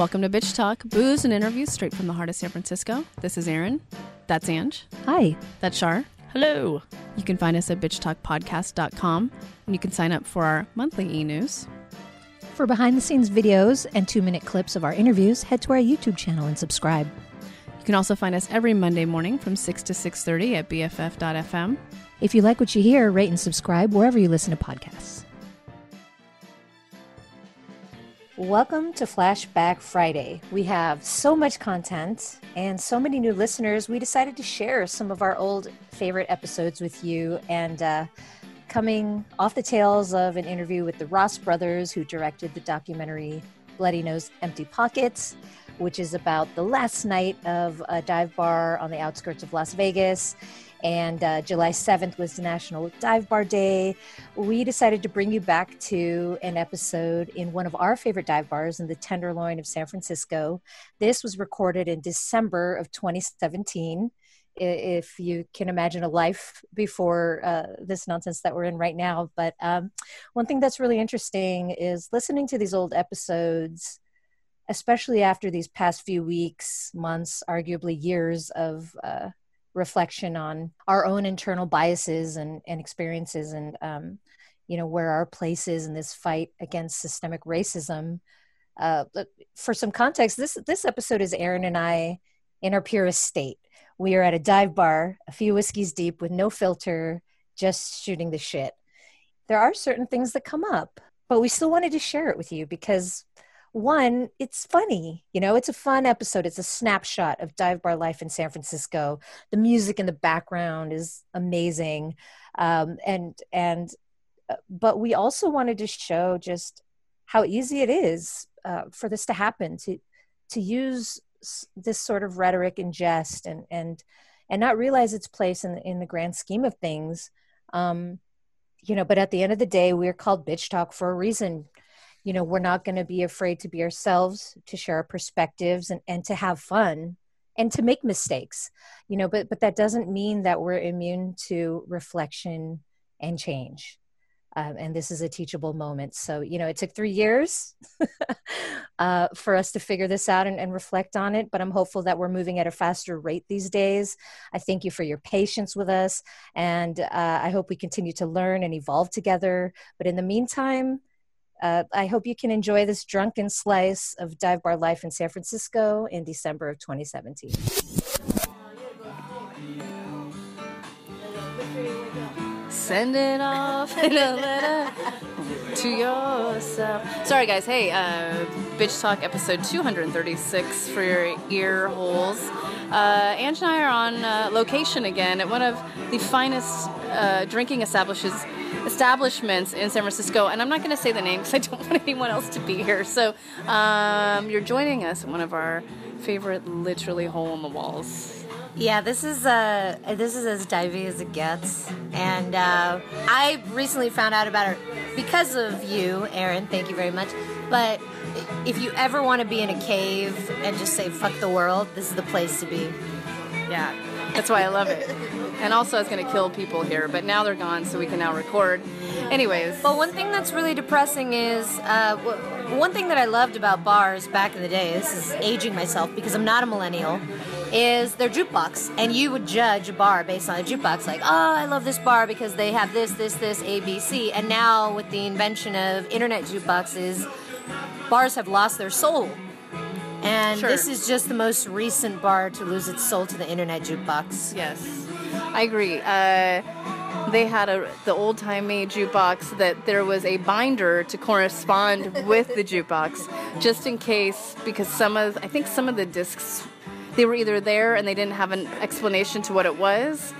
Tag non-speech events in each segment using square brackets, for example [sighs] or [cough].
Welcome to Bitch Talk, booze and interviews straight from the heart of San Francisco. This is Aaron. That's Ange. Hi. That's Shar. Hello. You can find us at bitchtalkpodcast.com and you can sign up for our monthly e news. For behind the scenes videos and two minute clips of our interviews, head to our YouTube channel and subscribe. You can also find us every Monday morning from 6 to 6.30 at BFF.fm. If you like what you hear, rate and subscribe wherever you listen to podcasts. Welcome to Flashback Friday. We have so much content and so many new listeners. We decided to share some of our old favorite episodes with you. And uh, coming off the tails of an interview with the Ross brothers, who directed the documentary Bloody Nose Empty Pockets, which is about the last night of a dive bar on the outskirts of Las Vegas and uh, July 7th was National Dive Bar Day. We decided to bring you back to an episode in one of our favorite dive bars in the Tenderloin of San Francisco. This was recorded in December of 2017. If you can imagine a life before uh, this nonsense that we're in right now. But um, one thing that's really interesting is listening to these old episodes especially after these past few weeks, months, arguably years of uh, reflection on our own internal biases and, and experiences and um, you know where our place is in this fight against systemic racism. Uh, for some context this this episode is aaron and i in our purest state. We are at a dive bar a few whiskeys deep with no filter just shooting the shit. There are certain things that come up but we still wanted to share it with you because one, it's funny. You know, it's a fun episode. It's a snapshot of dive bar life in San Francisco. The music in the background is amazing, um, and and uh, but we also wanted to show just how easy it is uh, for this to happen to to use this sort of rhetoric and jest and and and not realize its place in the, in the grand scheme of things. Um, you know, but at the end of the day, we're called bitch talk for a reason you know we're not going to be afraid to be ourselves to share our perspectives and, and to have fun and to make mistakes you know but but that doesn't mean that we're immune to reflection and change. Um, and this is a teachable moment. So you know it took three years [laughs] uh, for us to figure this out and, and, reflect on it but i'm hopeful that we're moving at a faster rate these days. I thank you for your patience with us and uh, i hope we continue to learn and evolve together. But in the meantime uh, I hope you can enjoy this drunken slice of dive bar life in San Francisco in December of 2017. Send it off in a letter to yourself. Sorry, guys. Hey, uh, Bitch Talk episode 236 for your ear holes. Uh, Ange and I are on uh, location again at one of the finest uh, drinking establishments establishments in San Francisco, and I'm not going to say the name because I don't [laughs] want anyone else to be here. So um, you're joining us at one of our favorite, literally hole in the walls. Yeah, this is uh, this is as divey as it gets, and uh, I recently found out about it because of you, Aaron. Thank you very much. But if you ever want to be in a cave and just say "fuck the world," this is the place to be. Yeah, that's why I love it. And also, I was going to kill people here, but now they're gone, so we can now record. Anyways. But one thing that's really depressing is uh, one thing that I loved about bars back in the day, this is aging myself because I'm not a millennial, is their jukebox. And you would judge a bar based on a jukebox, like, oh, I love this bar because they have this, this, this, A, B, C. And now, with the invention of internet jukeboxes, bars have lost their soul. And sure. this is just the most recent bar to lose its soul to the internet jukebox. Yes. I agree. Uh, they had a the old timey jukebox that there was a binder to correspond with the jukebox, just in case because some of I think some of the discs they were either there and they didn't have an explanation to what it was,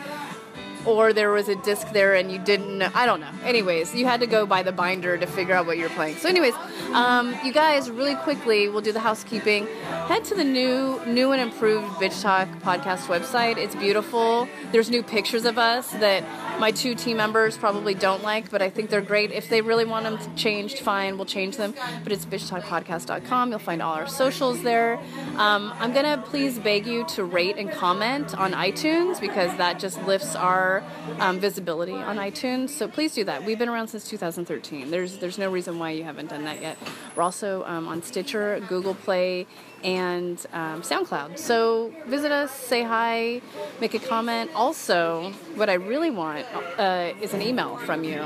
or there was a disc there and you didn't know. I don't know. Anyways, you had to go by the binder to figure out what you're playing. So, anyways, um, you guys, really quickly, we'll do the housekeeping. Head to the new, new and improved Bitch Talk podcast website. It's beautiful. There's new pictures of us that my two team members probably don't like, but I think they're great. If they really want them changed, fine, we'll change them. But it's bitchtalkpodcast.com. You'll find all our socials there. Um, I'm going to please beg you to rate and comment on iTunes because that just lifts our um, visibility on iTunes. So please do that. We've been around since 2013. There's, there's no reason why you haven't done that yet. We're also um, on Stitcher, Google Play, and um, SoundCloud. So visit us, say hi, make a comment. Also, what I really want uh, is an email from you.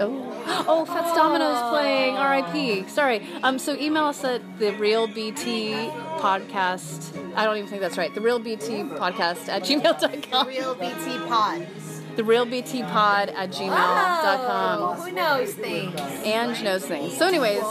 Oh, oh, Fats Domino's playing. R.I.P. Sorry. Um, so email us at the Real BT podcast. I don't even think that's right. The Real BT podcast at gmail.com. Real BT Pod. The Real BT pod at gmail.com. Oh, who knows things? Ange knows things. So, anyways.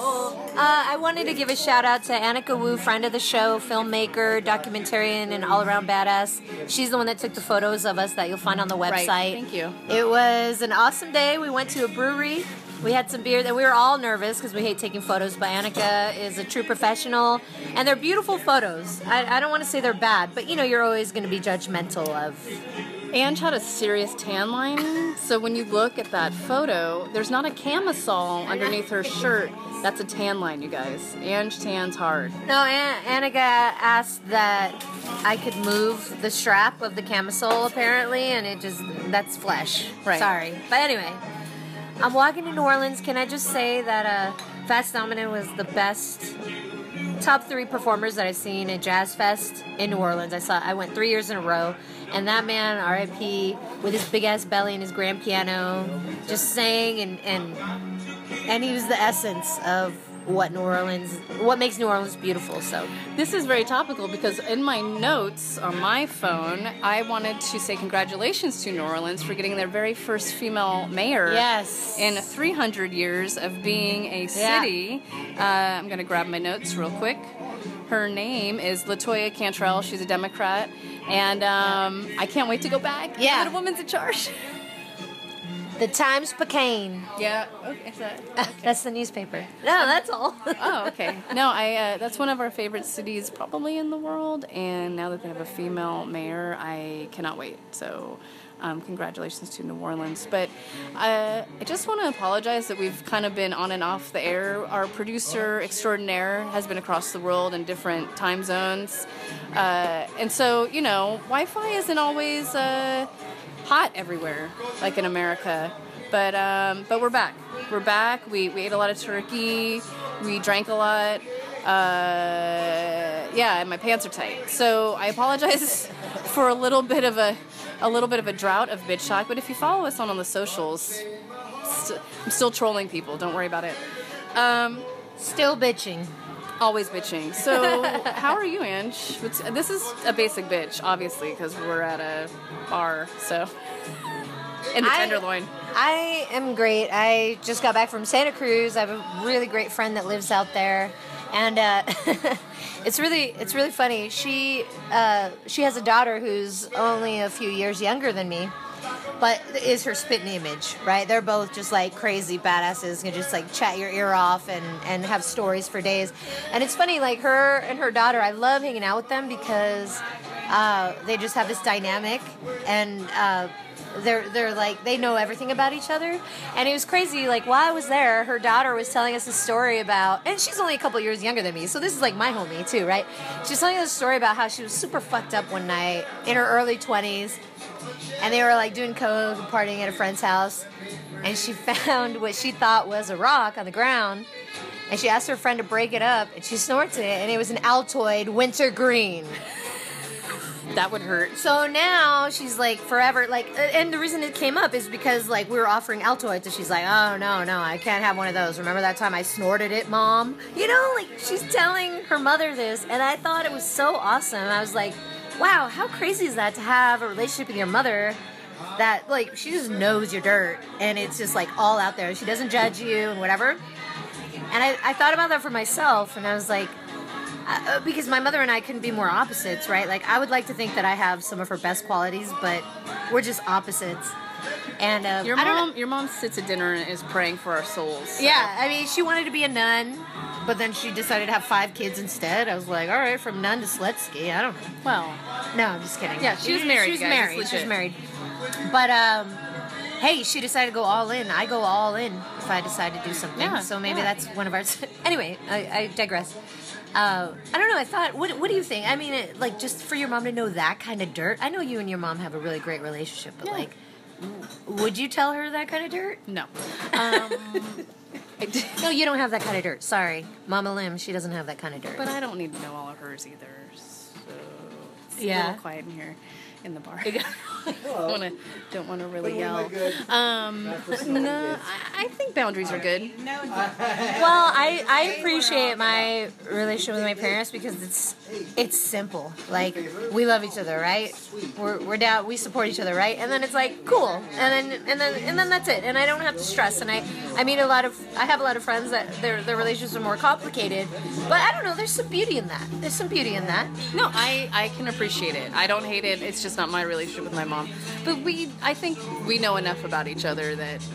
Uh, I wanted to give a shout out to Annika Wu, friend of the show, filmmaker, documentarian, and all around badass. She's the one that took the photos of us that you'll find on the website. Right. Thank you. It was an awesome day. We went to a brewery. We had some beer, and we were all nervous because we hate taking photos. But Annika is a true professional, and they're beautiful photos. I, I don't want to say they're bad, but you know, you're always going to be judgmental of Ange had a serious tan line, so when you look at that photo, there's not a camisole underneath her shirt. That's a tan line, you guys. Ange tans hard. No, An- Annika asked that I could move the strap of the camisole, apparently, and it just, that's flesh. Right. Sorry. But anyway, I'm walking to New Orleans. Can I just say that uh, Fats Domino was the best top three performers that I've seen at Jazz Fest in New Orleans. I saw I went three years in a row, and that man, R.I.P., with his big ass belly and his grand piano, just sang and and and he was the essence of what New Orleans, what makes New Orleans beautiful. So This is very topical because in my notes on my phone, I wanted to say congratulations to New Orleans for getting their very first female mayor. Yes. In 300 years of being a city. Uh, I'm going to grab my notes real quick. Her name is Latoya Cantrell. She's a Democrat. And um, I can't wait to go back. Yeah. The woman's in charge. [laughs] the Times Picayune. Yeah. Okay. Is that, [laughs] That's the newspaper. No, that's all. [laughs] oh, okay. No, I. Uh, that's one of our favorite cities, probably in the world. And now that they have a female mayor, I cannot wait. So, um, congratulations to New Orleans. But uh, I just want to apologize that we've kind of been on and off the air. Our producer extraordinaire has been across the world in different time zones, uh, and so you know, Wi-Fi isn't always uh, hot everywhere like in America. But um, but we're back. We're back. We, we ate a lot of turkey. We drank a lot. Uh, yeah, and my pants are tight. So I apologize [laughs] for a little bit of a a little bit of a drought of bitch talk. But if you follow us on on the socials, st- I'm still trolling people. Don't worry about it. Um, Still bitching. Always bitching. So how are you, Ange? This is a basic bitch, obviously, because we're at a bar. So in the I- Tenderloin. I am great. I just got back from Santa Cruz. I have a really great friend that lives out there, and uh, [laughs] it's really it's really funny. She uh, she has a daughter who's only a few years younger than me, but is her spitting image, right? They're both just like crazy badasses, can just like chat your ear off and and have stories for days. And it's funny, like her and her daughter. I love hanging out with them because uh, they just have this dynamic and. Uh, they're they're like they know everything about each other. And it was crazy like while i was there her daughter was telling us a story about and she's only a couple years younger than me so this is like my homie too right? She's telling us a story about how she was super fucked up one night in her early 20s and they were like doing coke and partying at a friend's house and she [laughs] found what she thought was a rock on the ground and she asked her friend to break it up and she snorts it and it was an altoid winter green [laughs] That would hurt. so now she's like forever like, and the reason it came up is because like we were offering Altoids, and she's like, oh no no, I can't have one of those. Remember that time I snorted it, mom? You know, like she's telling her mother this, and I thought it was so awesome. I was like, wow, how crazy is that to have a relationship with your mother? That like she just knows your dirt, and it's just like all out there. She doesn't judge you and whatever. And I, I thought about that for myself, and I was like, uh, because my mother and I couldn't be more opposites, right? Like I would like to think that I have some of her best qualities, but we're just opposites. And uh, Your mom, your mom sits at dinner and is praying for our souls. so- yeah, I mean, she wanted to be a nun, but then she decided to have five kids instead. I was like, all right, from nun to Sletsky. I don't know. Well, No, I'm just kidding. Yeah, she was married, She was guys. married. She was married. But um, hey, she decided to go all in. I go all in if I decide to do something. Yeah, so maybe yeah. that's one of our. [laughs] anyway, I, I digress. Uh, I don't know. I thought, what, what do you think? I mean, it, like, just for your mom to know that kind of dirt. I know you and your mom have a really great relationship, but Yeah. like, would you tell her that kind of dirt? No. Um, [laughs] [laughs] No, you don't have that kind of dirt. Sorry, Mama Lim, she doesn't have that kind of dirt. but I don't need to know all of hers either. So it's a Yeah. little quiet in here in the bar. [laughs] don't want to don't want to really yell. good. Um, no, I, I think boundaries are good. [laughs] Well, I, I appreciate my relationship with my parents because it's it's simple. Like we love each other, right? We're, we're down. We support each other, right? And then it's like cool, and then and then and then that's it. And I don't have to stress. And I I mean a lot of I have a lot of friends that their their relationships are more complicated, but I don't know. There's some beauty in that. There's some beauty in that. No, I, I can appreciate it. I don't hate it. It's just not my relationship with my mom. But we, I think we know enough about each other that,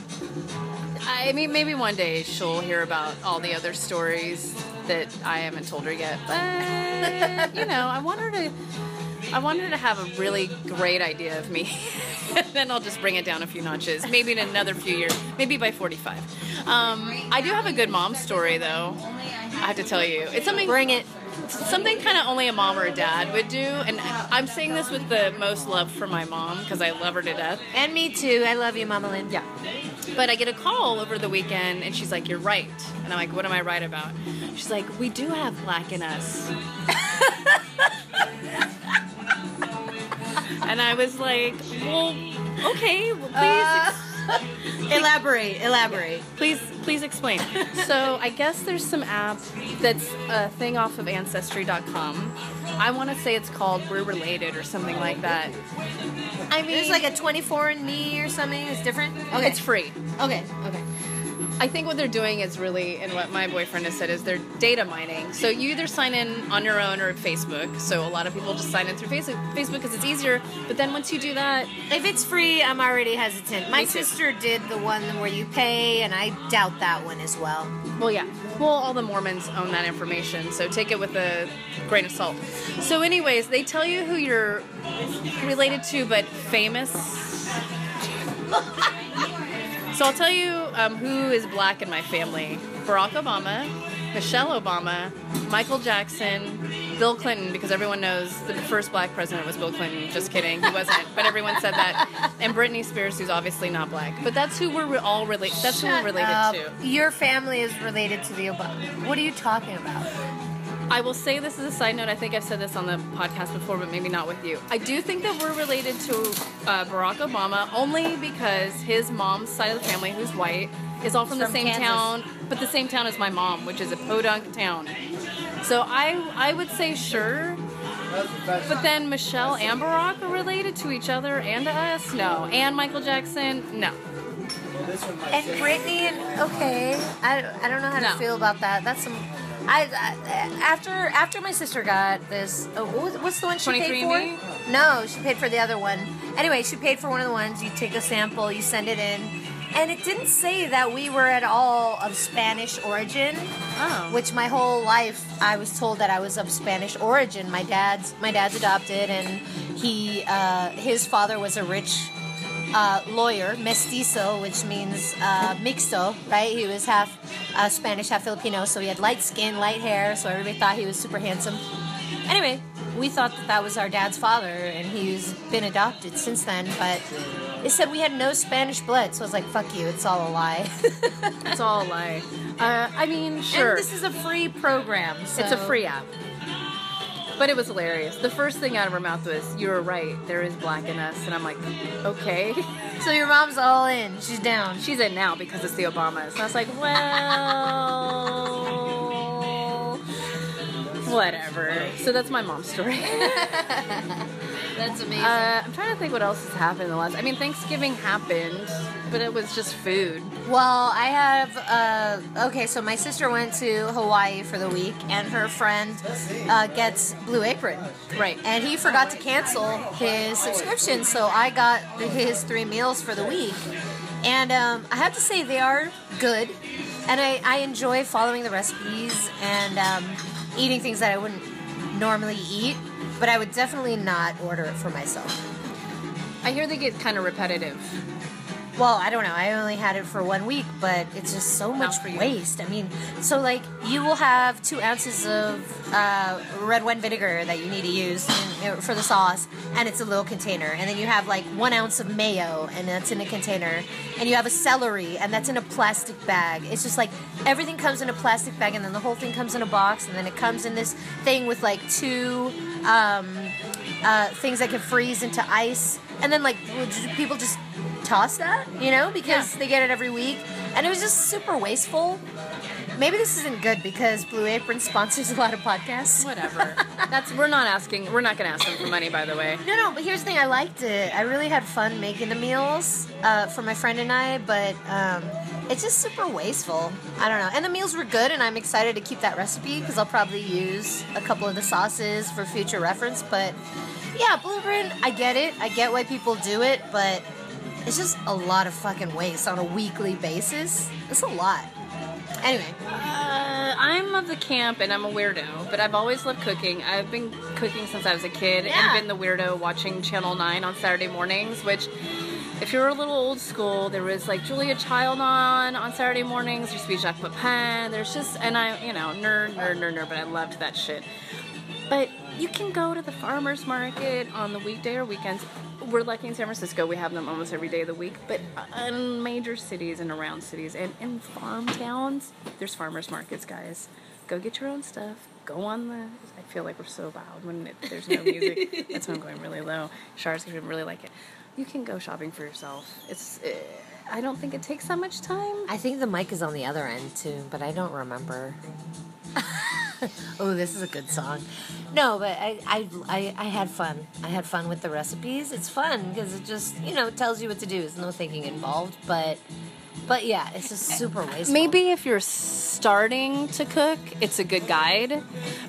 I mean, maybe one day she'll hear about all the other stories that I haven't told her yet. But, you know, I want her to, I want her to have a really great idea of me. [laughs] then I'll just bring it down a few notches. Maybe in another few years. Maybe by 45. Um, I do have a good mom story, though. I have to tell you. It's something Bring it. Something kind of only a mom or a dad would do and i'm saying this with the most love for my mom because i love her to death And me too. I love you, Mama Lynn. yeah but i get a call over the weekend and she's like you're right and i'm like what am i right about she's like we do have black in us [laughs] and i was like well okay well, please uh, ex- Elaborate. Elaborate. Please, please explain. so I guess there's some app that's a thing off of Ancestry.com. I want to say it's called We're Related or something like that. I mean, There's like a 24 and me or something. It's different. Okay. it's free. okay. Okay. I think what they're doing is really, and what my boyfriend has said is they're data mining. So you either sign in on your own or Facebook. So a lot of people just sign in through Facebook because it's easier. But then once you do that, If it's free, I'm already hesitant. My sister did the one where you pay, and I doubt that one as well. Well, yeah. Well, all the Mormons own that information, so take it with a grain of salt. So, anyways, they tell you who you're related to, but famous. [laughs] So I'll tell you um, who is black in my family: Barack Obama, Michelle Obama, Michael Jackson, Bill Clinton, because everyone knows the first black president was Bill Clinton. Just kidding, he wasn't, but everyone said that. And Britney Spears, who's obviously not black, but that's who we're all related. That's who we're related Uh, to. Your family is related to the Obama. What are you talking about? I will say this as a side note. I think I've said this on the podcast before, but maybe not with you. I do think that we're related to uh, Barack Obama only because his mom's side of the family, who's white, is all from, the same Kansas. town, but the same town as my mom, which is a podunk town. So I I would say sure, but then Michelle and Barack are related to each other and to us. No, and Michael Jackson. No. And Brittany, and okay, I, I don't know how No. to feel about that. That's some. I, I after after my sister got this. Oh, what's the one she paid 23andMe? for? No, she paid for the other one. Anyway, she paid for one of the ones. You take a sample, you send it in, and it didn't say that we were at all of Spanish origin. Oh. Which my whole life I was told that I was of Spanish origin. My dad's my dad's adopted, and he uh, his father was a rich uh, lawyer, mestizo, which means uh, mixto, right? He was half uh, Spanish, half Filipino, so he had light skin, light hair, so everybody thought he was super handsome. Anyway, we thought that that was our dad's father, and he's been adopted since then, but it said we had no Spanish blood, so I was like, fuck you, it's all a lie. [laughs] It's all a lie. Uh, I mean, sure. And this is a free program, so. It's a free app. But it was hilarious. The first thing out of her mouth was, You were right, there is black in us. And I'm like, Okay. [laughs] So your mom's all in, she's down. She's in now because it's the Obamas. And I was like, Well, [laughs] whatever. So that's my mom's story. [laughs] That's amazing. Uh, I'm trying to think what else has happened in the last. I mean, Thanksgiving happened, but it was just food. Well, I have. Uh, okay, so my sister went to Hawaii for the week, and her friend uh, gets Blue Apron. Right. And he forgot to cancel his subscription, so I got his three meals for the week. And um, I have to say, they are good. And I, I enjoy following the recipes and um, eating things that I wouldn't normally eat, but I would definitely not order it for myself. I hear they get kind of repetitive. Well, I don't know. I only had it for one week, but it's just so much waste. I mean, so like you will have two ounces of uh, red wine vinegar that you need to use in, for the sauce, and it's a little container. And then you have like one ounce of mayo, and that's in a container. And you have a celery, and that's in a plastic bag. It's just like everything comes in a plastic bag, and then the whole thing comes in a box, and then it comes in this thing with like two. Um, uh, things that can freeze into ice, and then like people just toss that, you know, because Yeah. they get it every week, and it was just super wasteful. Maybe this isn't good because Blue Apron sponsors a lot of podcasts. Whatever. [laughs] That's we're not asking. We're not going to ask them for money, by the way. No, no, but here's the thing. I liked it. I really had fun making the meals uh, for my friend and I, but um, it's just super wasteful. I don't know. And the meals were good, and I'm excited to keep that recipe because I'll probably use a couple of the sauces for future reference. But yeah, Blue Apron, I get it. I get why people do it, but it's just a lot of fucking waste on a weekly basis. It's a lot. Anyway, Uh, I'm of the camp, and I'm a weirdo. But I've always loved cooking. I've been cooking since I was a kid, Yeah. and been the weirdo watching Channel Nine on Saturday mornings. Which, if you're a little old school, there was like Julia Child on on Saturday mornings. There used to be Jacques Pepin. There's just, and I, you know, nerd, nerd, nerd, nerd. But I loved that shit. But you can go to the farmers market on the weekday or weekends. We're lucky in San Francisco; we have them almost every day of the week. But in major cities and around cities and in farm towns, there's farmers markets, guys. Go get your own stuff. Go on the. I feel like we're so loud when it, there's no music. That's when I'm going really low. Shars gonna really like it. You can go shopping for yourself. It's. Uh, I don't think it takes that much time. I think the mic is on the other end too, but I don't remember. [laughs] oh, this is a good song. No, but I, I, I, I had fun. I had fun with the recipes. It's fun because it just, you know, tells you what to do. There's no thinking involved, but, but yeah, it's just super wasteful. Maybe if you're starting to cook, it's a good guide.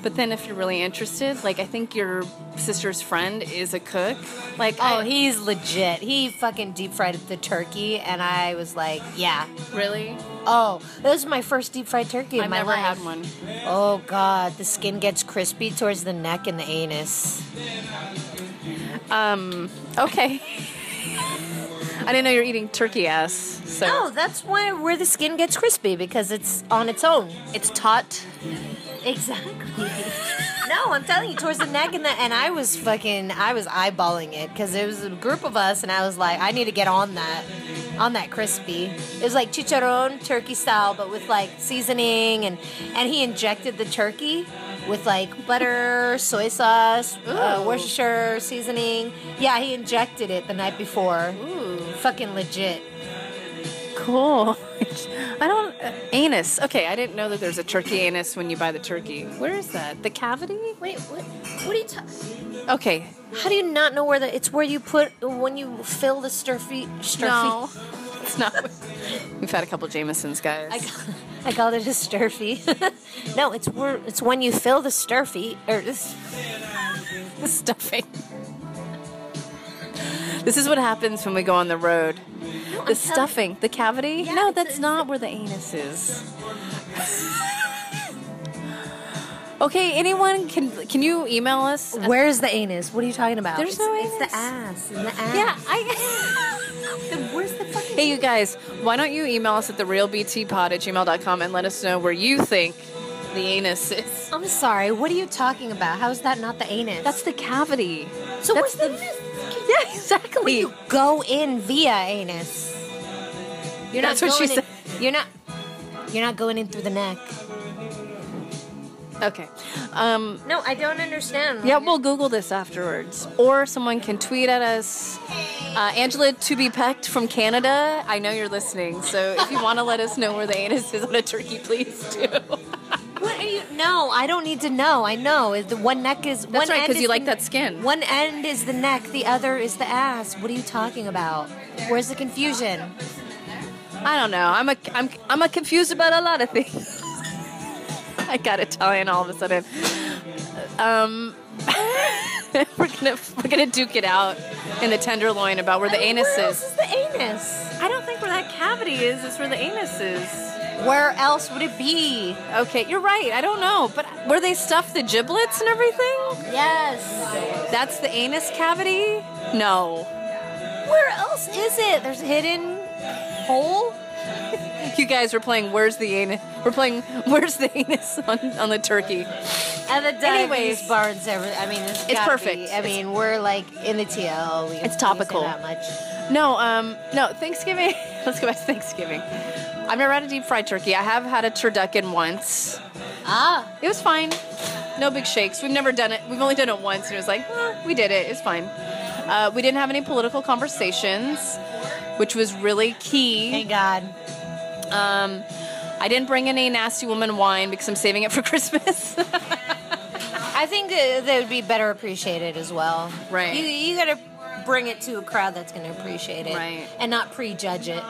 But then if you're really interested, like I think your sister's friend is a cook. Like, Oh, I- he's legit. He fucking deep fried the turkey, and I was like, yeah. really? Oh, this was my first deep fried turkey in I've my never life. had one. Oh god, the skin gets crispy towards the neck and the anus. Um, okay. [laughs] I didn't know you're eating turkey ass. So No, that's why where the skin gets crispy because it's on its own. it's taut. Exactly. [laughs] no, I'm telling you, towards the neck and the and I was fucking, I was eyeballing it because it was a group of us, and I was like, I need to get on that, on that crispy. It was like chicharron turkey style, but with like seasoning, and and he injected the turkey with like butter, soy sauce, uh, Worcestershire seasoning. Yeah, he injected it the night before. Ooh, Fucking legit. cool. [laughs] I don't uh, anus. Okay, I didn't know that there's a turkey anus when you buy the turkey. Where is that? The cavity? Wait, what? What are you talking? Okay. How do you not know where the? It's where you put when you fill the sturfy. Sturfy. No, it's not. We've had a couple Jamesons, guys. I, I called it a sturfy. [laughs] no, it's it's when you fill the sturfy or this. [laughs] the stuffing. This is what happens when we go on the road. The stuffing, the cavity. Yeah, no, that's not where the anus is. Okay, anyone can can you email us? Where's the anus? What are you talking about? There's it's, no It's the ass. and the ass. Yeah, I. [laughs] Then where's the fucking? hey, you guys, why don't you email us at the realbtpod at gmail.com and let us know where you think the anus is? I'm sorry. What are you talking about? How is that not the anus? That's the cavity. so. That's where's the. the? anus? [laughs] Yeah, exactly. You go in via anus. You're That's not what she going in- You're not. You're not going in through the neck. Okay. Um, No, I don't understand. Yeah, we'll Google this afterwards. Or someone can tweet at us. Uh, Angela to be pecked from Canada. I know you're listening, so if you want to let us know where the anus is on a turkey, please do. What are you? No, I don't need to know. I know. Is the one neck is one That's right, end 'cause is you like that skin. One end is the neck, the other is the ass. What are you talking about? Where's the confusion? I don't know. I'm a I'm I'm a confused about a lot of things. [laughs] I got Italian all of a sudden. Um, [laughs] we're gonna we're gonna duke it out in the tenderloin about where the anus Where else is. is the anus? I don't think where that cavity is. Is where the anus is. Where else would it be? Okay, you're right. I don't know, but where they stuff the giblets and everything? Yes. That's the anus cavity? No. Where else is it? There's a hidden Hole? You guys were playing Where's the Anus? We're playing [laughs] Where's the Anus on, on the turkey. And the Anyways. barns ever. I mean, it's, It's perfect. be- I mean, we're like in the TL. We, It's topical. that much. No, um, no, Thanksgiving. [laughs] Let's go back to Thanksgiving. I've never had a deep fried turkey. I have had a turducken once. Ah, It was fine. No big shakes. We've never done it. We've only done it once, and it was like, eh, we did it. It's fine. Uh, we didn't have any political conversations, which was really key. thank God. Um, I didn't bring any nasty woman wine because I'm saving it for [laughs] Christmas. I think that they would be better appreciated as well. Right. You, you got to bring it to a crowd that's going to appreciate it. Right. And not prejudge it.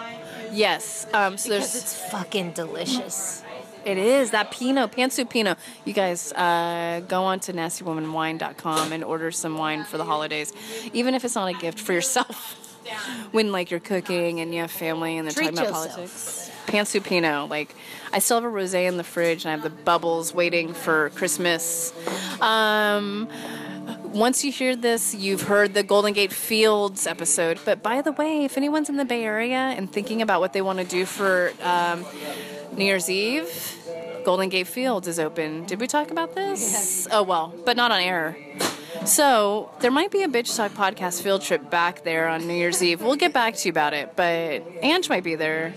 yes. Um, so Because there's. it's fucking delicious. It is that Pinot, Pantsu Pinot. You guys uh, go on to nastywomanwine.com and order some wine for the holidays, even if it's not a gift for yourself. [laughs] when like you're cooking and you have family and they're Treat talking about yourself. politics. Pantsu Pinot, like I still have a rosé in the fridge and I have the bubbles waiting for Christmas. Um, once you hear this, you've heard the Golden Gate Fields episode. But by the way, if anyone's in the Bay Area and thinking about what they want to do for um, New Year's Eve, Golden Gate Fields is open. Did we talk about this? Oh, well, but not on air. So there might be a Bitch Talk podcast field trip back there on New Year's Eve. We'll get back to you about it, but Ange might be there.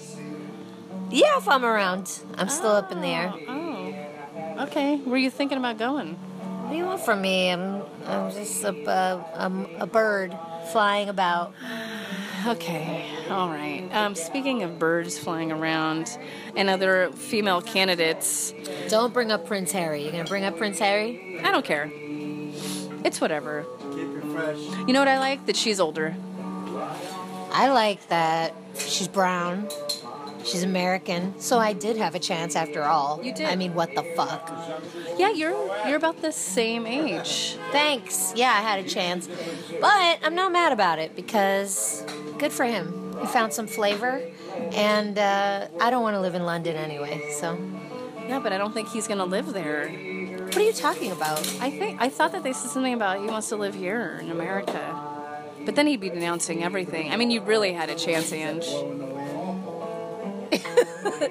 Yeah, if I'm around. I'm still up in the air. Oh, okay. Were you thinking about going? What do you want from me? I'm, I'm just a, a, a bird flying about. [sighs] Okay, all right. Um, speaking of birds flying around and other female candidates, Don't bring up Prince Harry. You're going to bring up Prince Harry? I don't care. It's whatever. Keep it fresh. You know what I like? That she's older. I like that she's brown. She's American. So I did have a chance after all. You did. I mean, what the fuck? Yeah, you're you're about the same age. Thanks. Yeah, I had a chance. But I'm not mad about it because good for him. He found some flavor. And uh, I don't want to live in London anyway. So, Yeah, but I don't think he's gonna live there. what are you talking about? I think I thought that they said something about he wants to live here in America. But then he'd be denouncing everything. I mean, you really had a chance, Ange.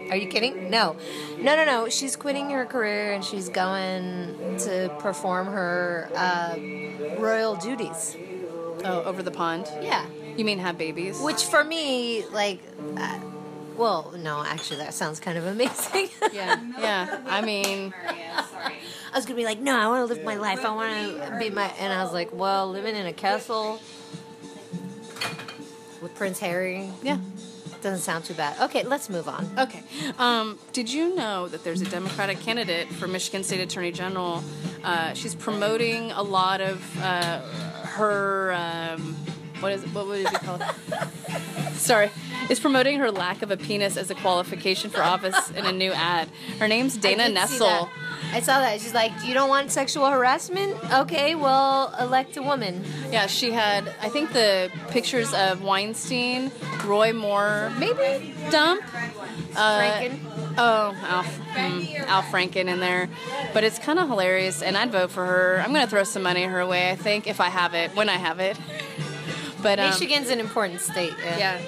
Are you kidding? No. No, no, no. She's quitting her career and she's going to perform her uh, royal duties. Oh, over the pond. Yeah. You mean have babies? Which for me, like, uh, well, no, actually, that sounds kind of amazing. [laughs] Yeah, yeah. I mean, I was gonna be like, no, I want to live my life. I want to be my, and I was like, well, living in a castle with Prince Harry yeah. Doesn't sound too bad. Okay, let's move on. Okay. Um, did you know that there's a Democratic candidate for Michigan State Attorney General? Uh, she's promoting a lot of uh, her. Um, what is what would it be called? [laughs] Sorry, is promoting her lack of a penis as a qualification for office in a new ad. Her name's Dana I Nessel. I saw that. She's like, you don't want sexual harassment? Okay, well, elect a woman. Yeah, she had I think the pictures of Weinstein, Roy Moore, maybe Dump, uh, Franken. Oh, Al, mm, Al Franken in there, but it's kind of hilarious, and I'd vote for her. I'm gonna throw some money her way. I think if I have it, when I have it. [laughs] But um, Michigan's an important state. yeah.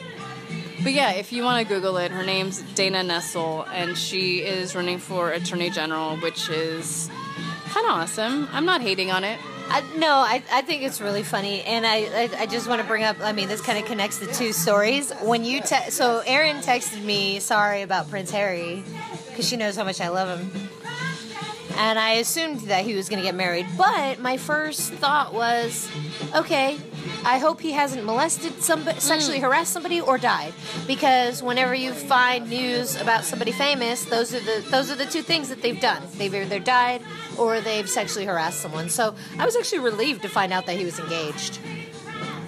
But yeah, if you want to Google it, her name's Dana Nessel, and she is running for Attorney General, which is kind of awesome. I'm not hating on it. I, no, I, I think it's really funny, and I I, I just want to bring up. I mean, this kind of connects the two stories. When you te- so Aaron texted me sorry about Prince Harry because she knows how much I love him, and I assumed that he was going to get married. But my first thought was, okay, I hope he hasn't molested somebody, sexually hmm. harassed somebody, or died. Because whenever you find news about somebody famous, those are the those are the two things that they've done. They've either died or they've sexually harassed someone. So I was actually relieved to find out that he was engaged.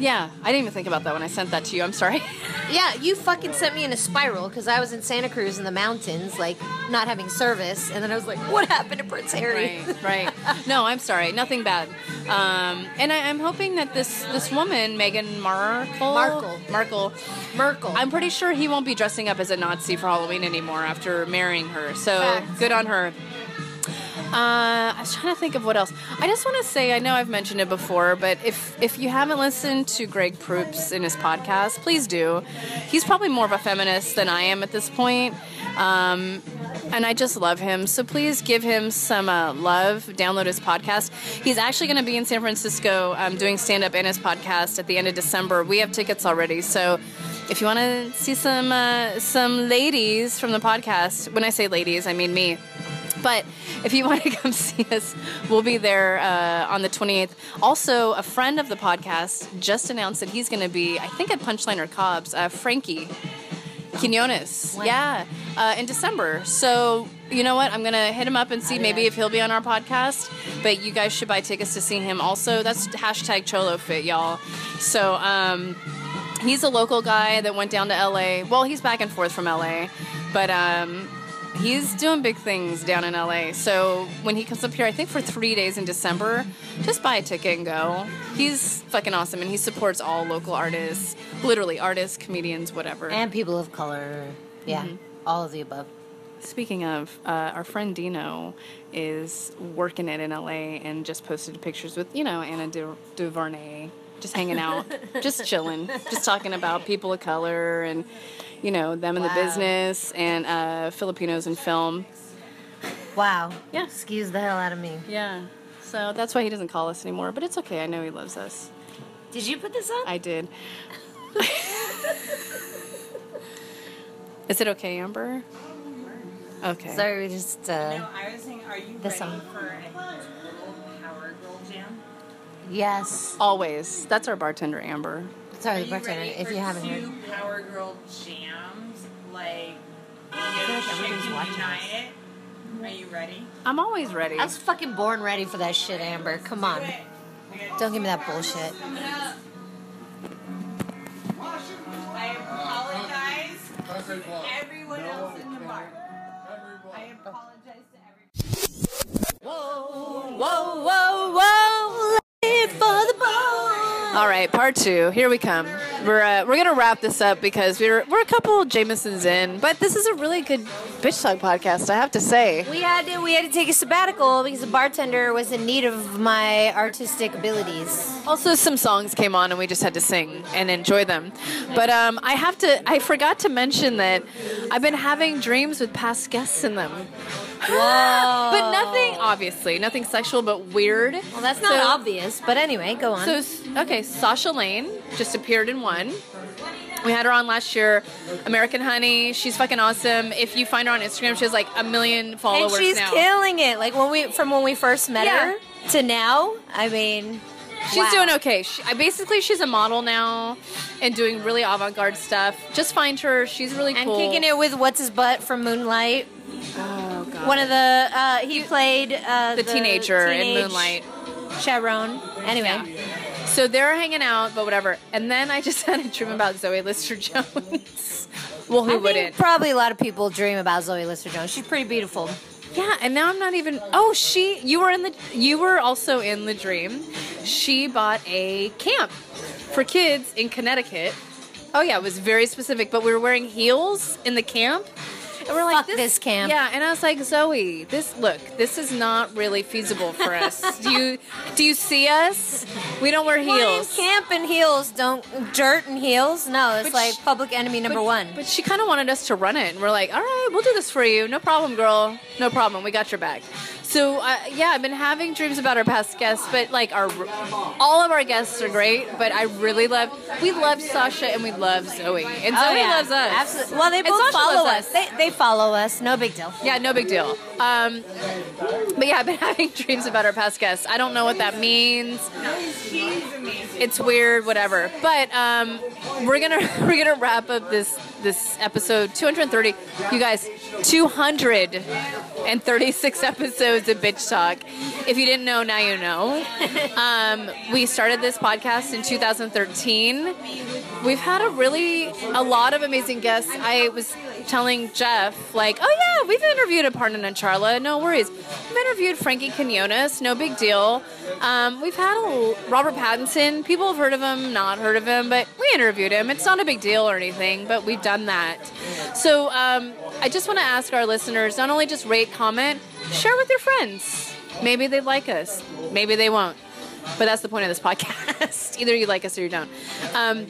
Yeah, I didn't even think about that when I sent that to you. I'm sorry. [laughs] Yeah, you fucking sent me in a spiral because I was in Santa Cruz in the mountains, like not having service, and then I was like, "What happened to Prince Harry?" right, right. No, I'm sorry. Nothing bad. Um, and I, I'm hoping that this this woman, Meghan Markle, Markle. Markle, Merkel. I'm pretty sure he won't be dressing up as a Nazi for Halloween anymore after marrying her. So Facts. good on her. Uh, I was trying to think of what else. I just want to say, I know I've mentioned it before, but if if you haven't listened to Greg Proops in his podcast, please do. He's probably more of a feminist than I am at this point. Um, and I just love him. So please give him some uh, love. Download his podcast. He's actually going to be in San Francisco um, doing stand up in his podcast at the end of December. We have tickets already. So if you want to see some uh, some ladies from the podcast, when I say ladies, I mean me. But if you want to [laughs] come see us, we'll be there uh, on the 28th. Also, a friend of the podcast just announced that he's going to be, I think, at Punchline or Cobb's, uh, Frankie Quinones. When? Yeah, uh, in December. So, you know what? I'm going to hit him up and see maybe if he'll be on our podcast. But you guys should buy tickets to see him also. That's hashtag Cholo Fit, y'all. So, um, he's a local guy that went down to LA. Well, he's back and forth from LA. But, um, he's doing big things down in LA. So when he comes up here, I think for three days in December, just buy a ticket and go. He's fucking awesome, and he supports all local artists, literally artists, comedians, whatever. And people of color. Yeah, Mm-hmm. all of the above. Speaking of, uh, our friend Dino is working it in LA and just posted pictures with, you know, Ava DuVernay, just hanging out, just chilling, just talking about people of color and, you know, them in the business and uh, Filipinos in film. Wow. Yeah. Excuse the hell out of me. Yeah. So that's why he doesn't call us anymore, but it's okay. I know he loves us. Did you put this on? I did. Is it okay, Amber? Okay. Sorry, we just. No, Uh, I was saying, are you This ready song. for yes. Always. That's our bartender, Amber. Sorry, Are you bartender, ready if for you haven't two heard. Power Girl jams? Like, feel no like chick everybody's watching us. Are you ready? I'm always ready. I was fucking born ready for that shit, Amber. Come on. Do it. We gotta Don't give me that bullshit. I apologize to everyone else in the bar. I apologize to everyone. Whoa, whoa, whoa, whoa. All right, part two. Here we come. We're uh, we're gonna wrap this up because we're we're a couple Jamesons in, but this is a really good bitch talk podcast. I have to say. We had to we had to take a sabbatical because the bartender was in need of my artistic abilities. Also, some songs came on and we just had to sing and enjoy them. But um, I have to. I forgot to mention that I've been having dreams with past guests in them. Whoa. But nothing, obviously, nothing sexual, but weird. Well, that's not So- obvious, but anyway, go on. So okay, Sasha Lane just appeared in one. We had her on last year. American Honey, she's fucking awesome. If you find her on Instagram, she has like a million followers and she's now. killing it. Like when we from when we first met Yeah. her to now. I mean, She's wow. doing okay. She, I basically she's a model now and doing really avant-garde stuff. Just find her. She's really And cool. kicking it with what's his butt from Moonlight. Oh. One of the uh, he played uh, the, teenager in Moonlight. Chiron. Anyway, Yeah. So they're hanging out, but whatever. And then I just [laughs] had a dream about Zoe Lister Jones. [laughs] well, who I wouldn't? probably a lot of people dream about Zoe Lister Jones. She's pretty beautiful. Yeah, and now I'm not even. Oh, she. You were in the. You were also in the dream. She bought a camp for kids in Connecticut. Oh yeah, it was very specific. But we were wearing heels in the camp, and we're like, Fuck this camp. Yeah, and I was like, Zoe, this look, this is not really feasible for us. [laughs] do you do you see us? We don't wear heels. camp and heels don't dirt and heels. No, it's But like sh- public enemy number but, one. But she kind of wanted us to run it, and we're like, all right, we'll do this for you. No problem, girl. No problem. We got your back. So uh, yeah, I've been having dreams about our past guests, but like our all of our guests are great. But I really love we love Sasha and we love Zoe, and Zoe Oh, yeah. loves us. Absolutely. Well, they And both Sasha follow loves us. They, they follow us. No big deal. Yeah, no big deal. Um, but yeah, I've been [laughs] having dreams about our past guests. I don't know what that means. It's weird, whatever. But um, we're gonna [laughs] we're gonna wrap up this this episode 230. You guys, 236 [laughs] episodes of Bitch Talk. If you didn't know, now you know. [laughs] Um, we started this podcast in 2013. We've had a really a lot of amazing guests. I was telling Jeff, like, oh yeah, we've interviewed a Aparna Nancherla, no worries. We've interviewed Frankie Quinones, no big deal. Um, we've had a, Robert Pattinson. People have heard of him, not heard of him, but we interviewed him. It's not a big deal or anything, but we've done that. So um, I just want to ask our listeners not only just rate, comment, share with your friends. Maybe they like us, maybe they won't. But that's the point of this podcast. [laughs] Either you like us or you don't. Um,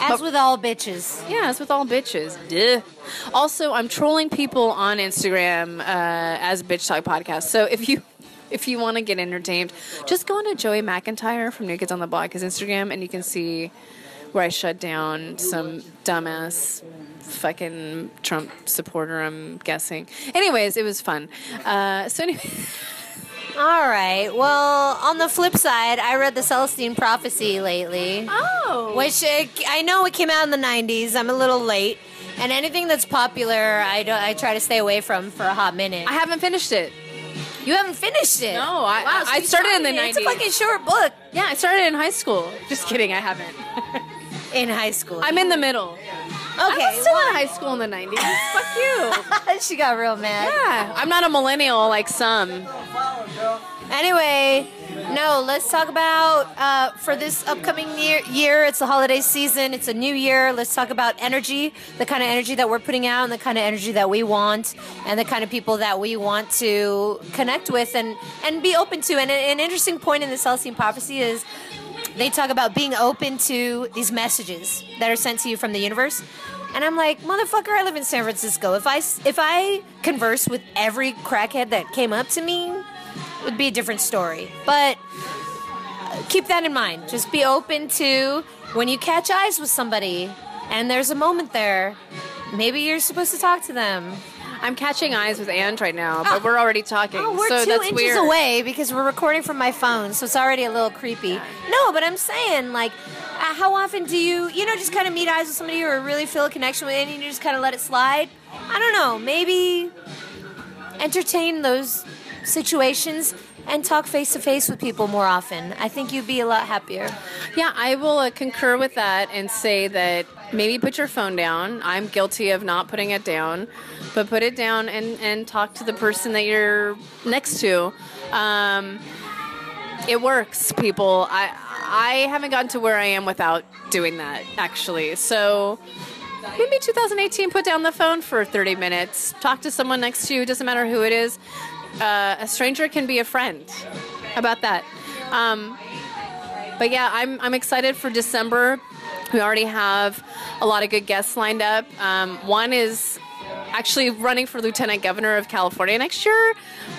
As with all bitches. yeah, it's with all bitches. Duh. Also, I'm trolling people on Instagram uh, as Bitch Talk Podcast. So if you [laughs] if you want to get entertained, just go on to Joey McIntyre from New Kids on the Block, his Instagram, and you can see where I shut down some dumbass fucking Trump supporter. I'm guessing. Anyways, it was fun. Uh, so anyway. [laughs] All right. Well, on the flip side, I read the Celestine Prophecy lately. Oh. Which uh, I know it came out in the 90s. I'm a little late. And anything that's popular, I, don't, I try to stay away from for a hot minute. I haven't finished it. you haven't finished it. No, I- wow, I started in the 90s. It's a fucking short book Yeah, I started in high school. Just kidding, I haven't. [laughs] in high school. I'm in the middle. I okay. was still in high school in the 90s. Fuck you. [laughs] she got real mad. Yeah, I'm not a millennial like some. Anyway, no, let's talk about uh, for this upcoming year, year. It's the holiday season. It's a new year. Let's talk about energy, the kind of energy that we're putting out, and the kind of energy that we want, and the kind of people that we want to connect with and and be open to. And an interesting point in the Celestine prophecy is they talk about being open to these messages that are sent to you from the universe. And I'm like, motherfucker, I live in San Francisco. If I if I converse with every crackhead that came up to me, it would be a different story. But uh, keep that in mind. Just be open to when you catch eyes with somebody and there's a moment there, maybe you're supposed to talk to them. I'm catching eyes with Ange right now, but we're already talking. Oh, we're so two that's inches weird. away because we're recording from my phone, so it's already a little creepy. No, but I'm saying, like, uh, how often do you, you know, just kind of meet eyes with somebody or really feel a connection with, and you just kind of let it slide? I don't know. Maybe entertain those situations and talk face to face with people more often. I think you'd be a lot happier. Yeah, I will uh, concur with that and say that maybe put your phone down. I'm guilty of not putting it down, but put it down and, and talk to the person that you're next to. Um, it works, people. I I haven't gotten to where I am without doing that, actually. So maybe 2018, put down the phone for 30 minutes. Talk to someone next to you. Doesn't matter who it is. Uh, a stranger can be a friend. How about that? Um, but yeah, I'm I'm excited for December. We already have a lot of good guests lined up. Um, one is actually running for lieutenant governor of California next year,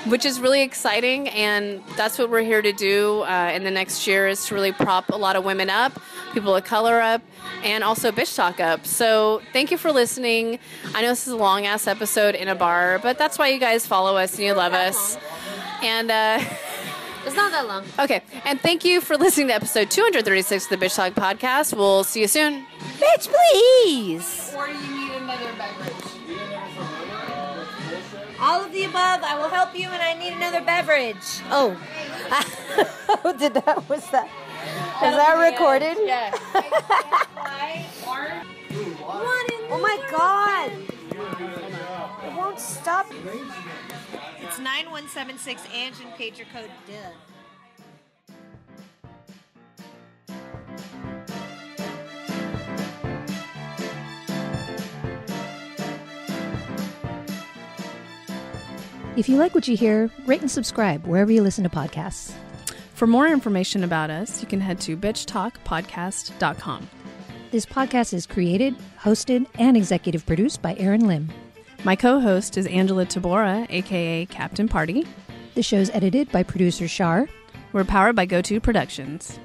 which is really exciting. And that's what we're here to do uh, in the next year is to really prop a lot of women up, people of color up, and also bitch talk up. So thank you for listening. I know this is a long ass episode in a bar, but that's why you guys follow us and you love us. And uh, [laughs] It's not that long. okay, and thank you for listening to episode 236 of the Bitch Talk podcast. We'll see you soon. Bitch, please. Or you need another beverage. All of the above. I will help you, and I need another beverage. Oh, [laughs] oh, did that? Was that? Is that recorded? Yes. [laughs] Oh my god! It won't stop. It's nine one seven six Ange and page your code duh. If you like what you hear, rate and subscribe wherever you listen to podcasts. For more information about us, you can head to bitchtalkpodcast.com. This podcast is created, hosted, and executive produced by Aaron Lim. My co host is Angela Tabora, aka Captain Party. The show's edited by producer Shar. We're powered by GoTo Productions.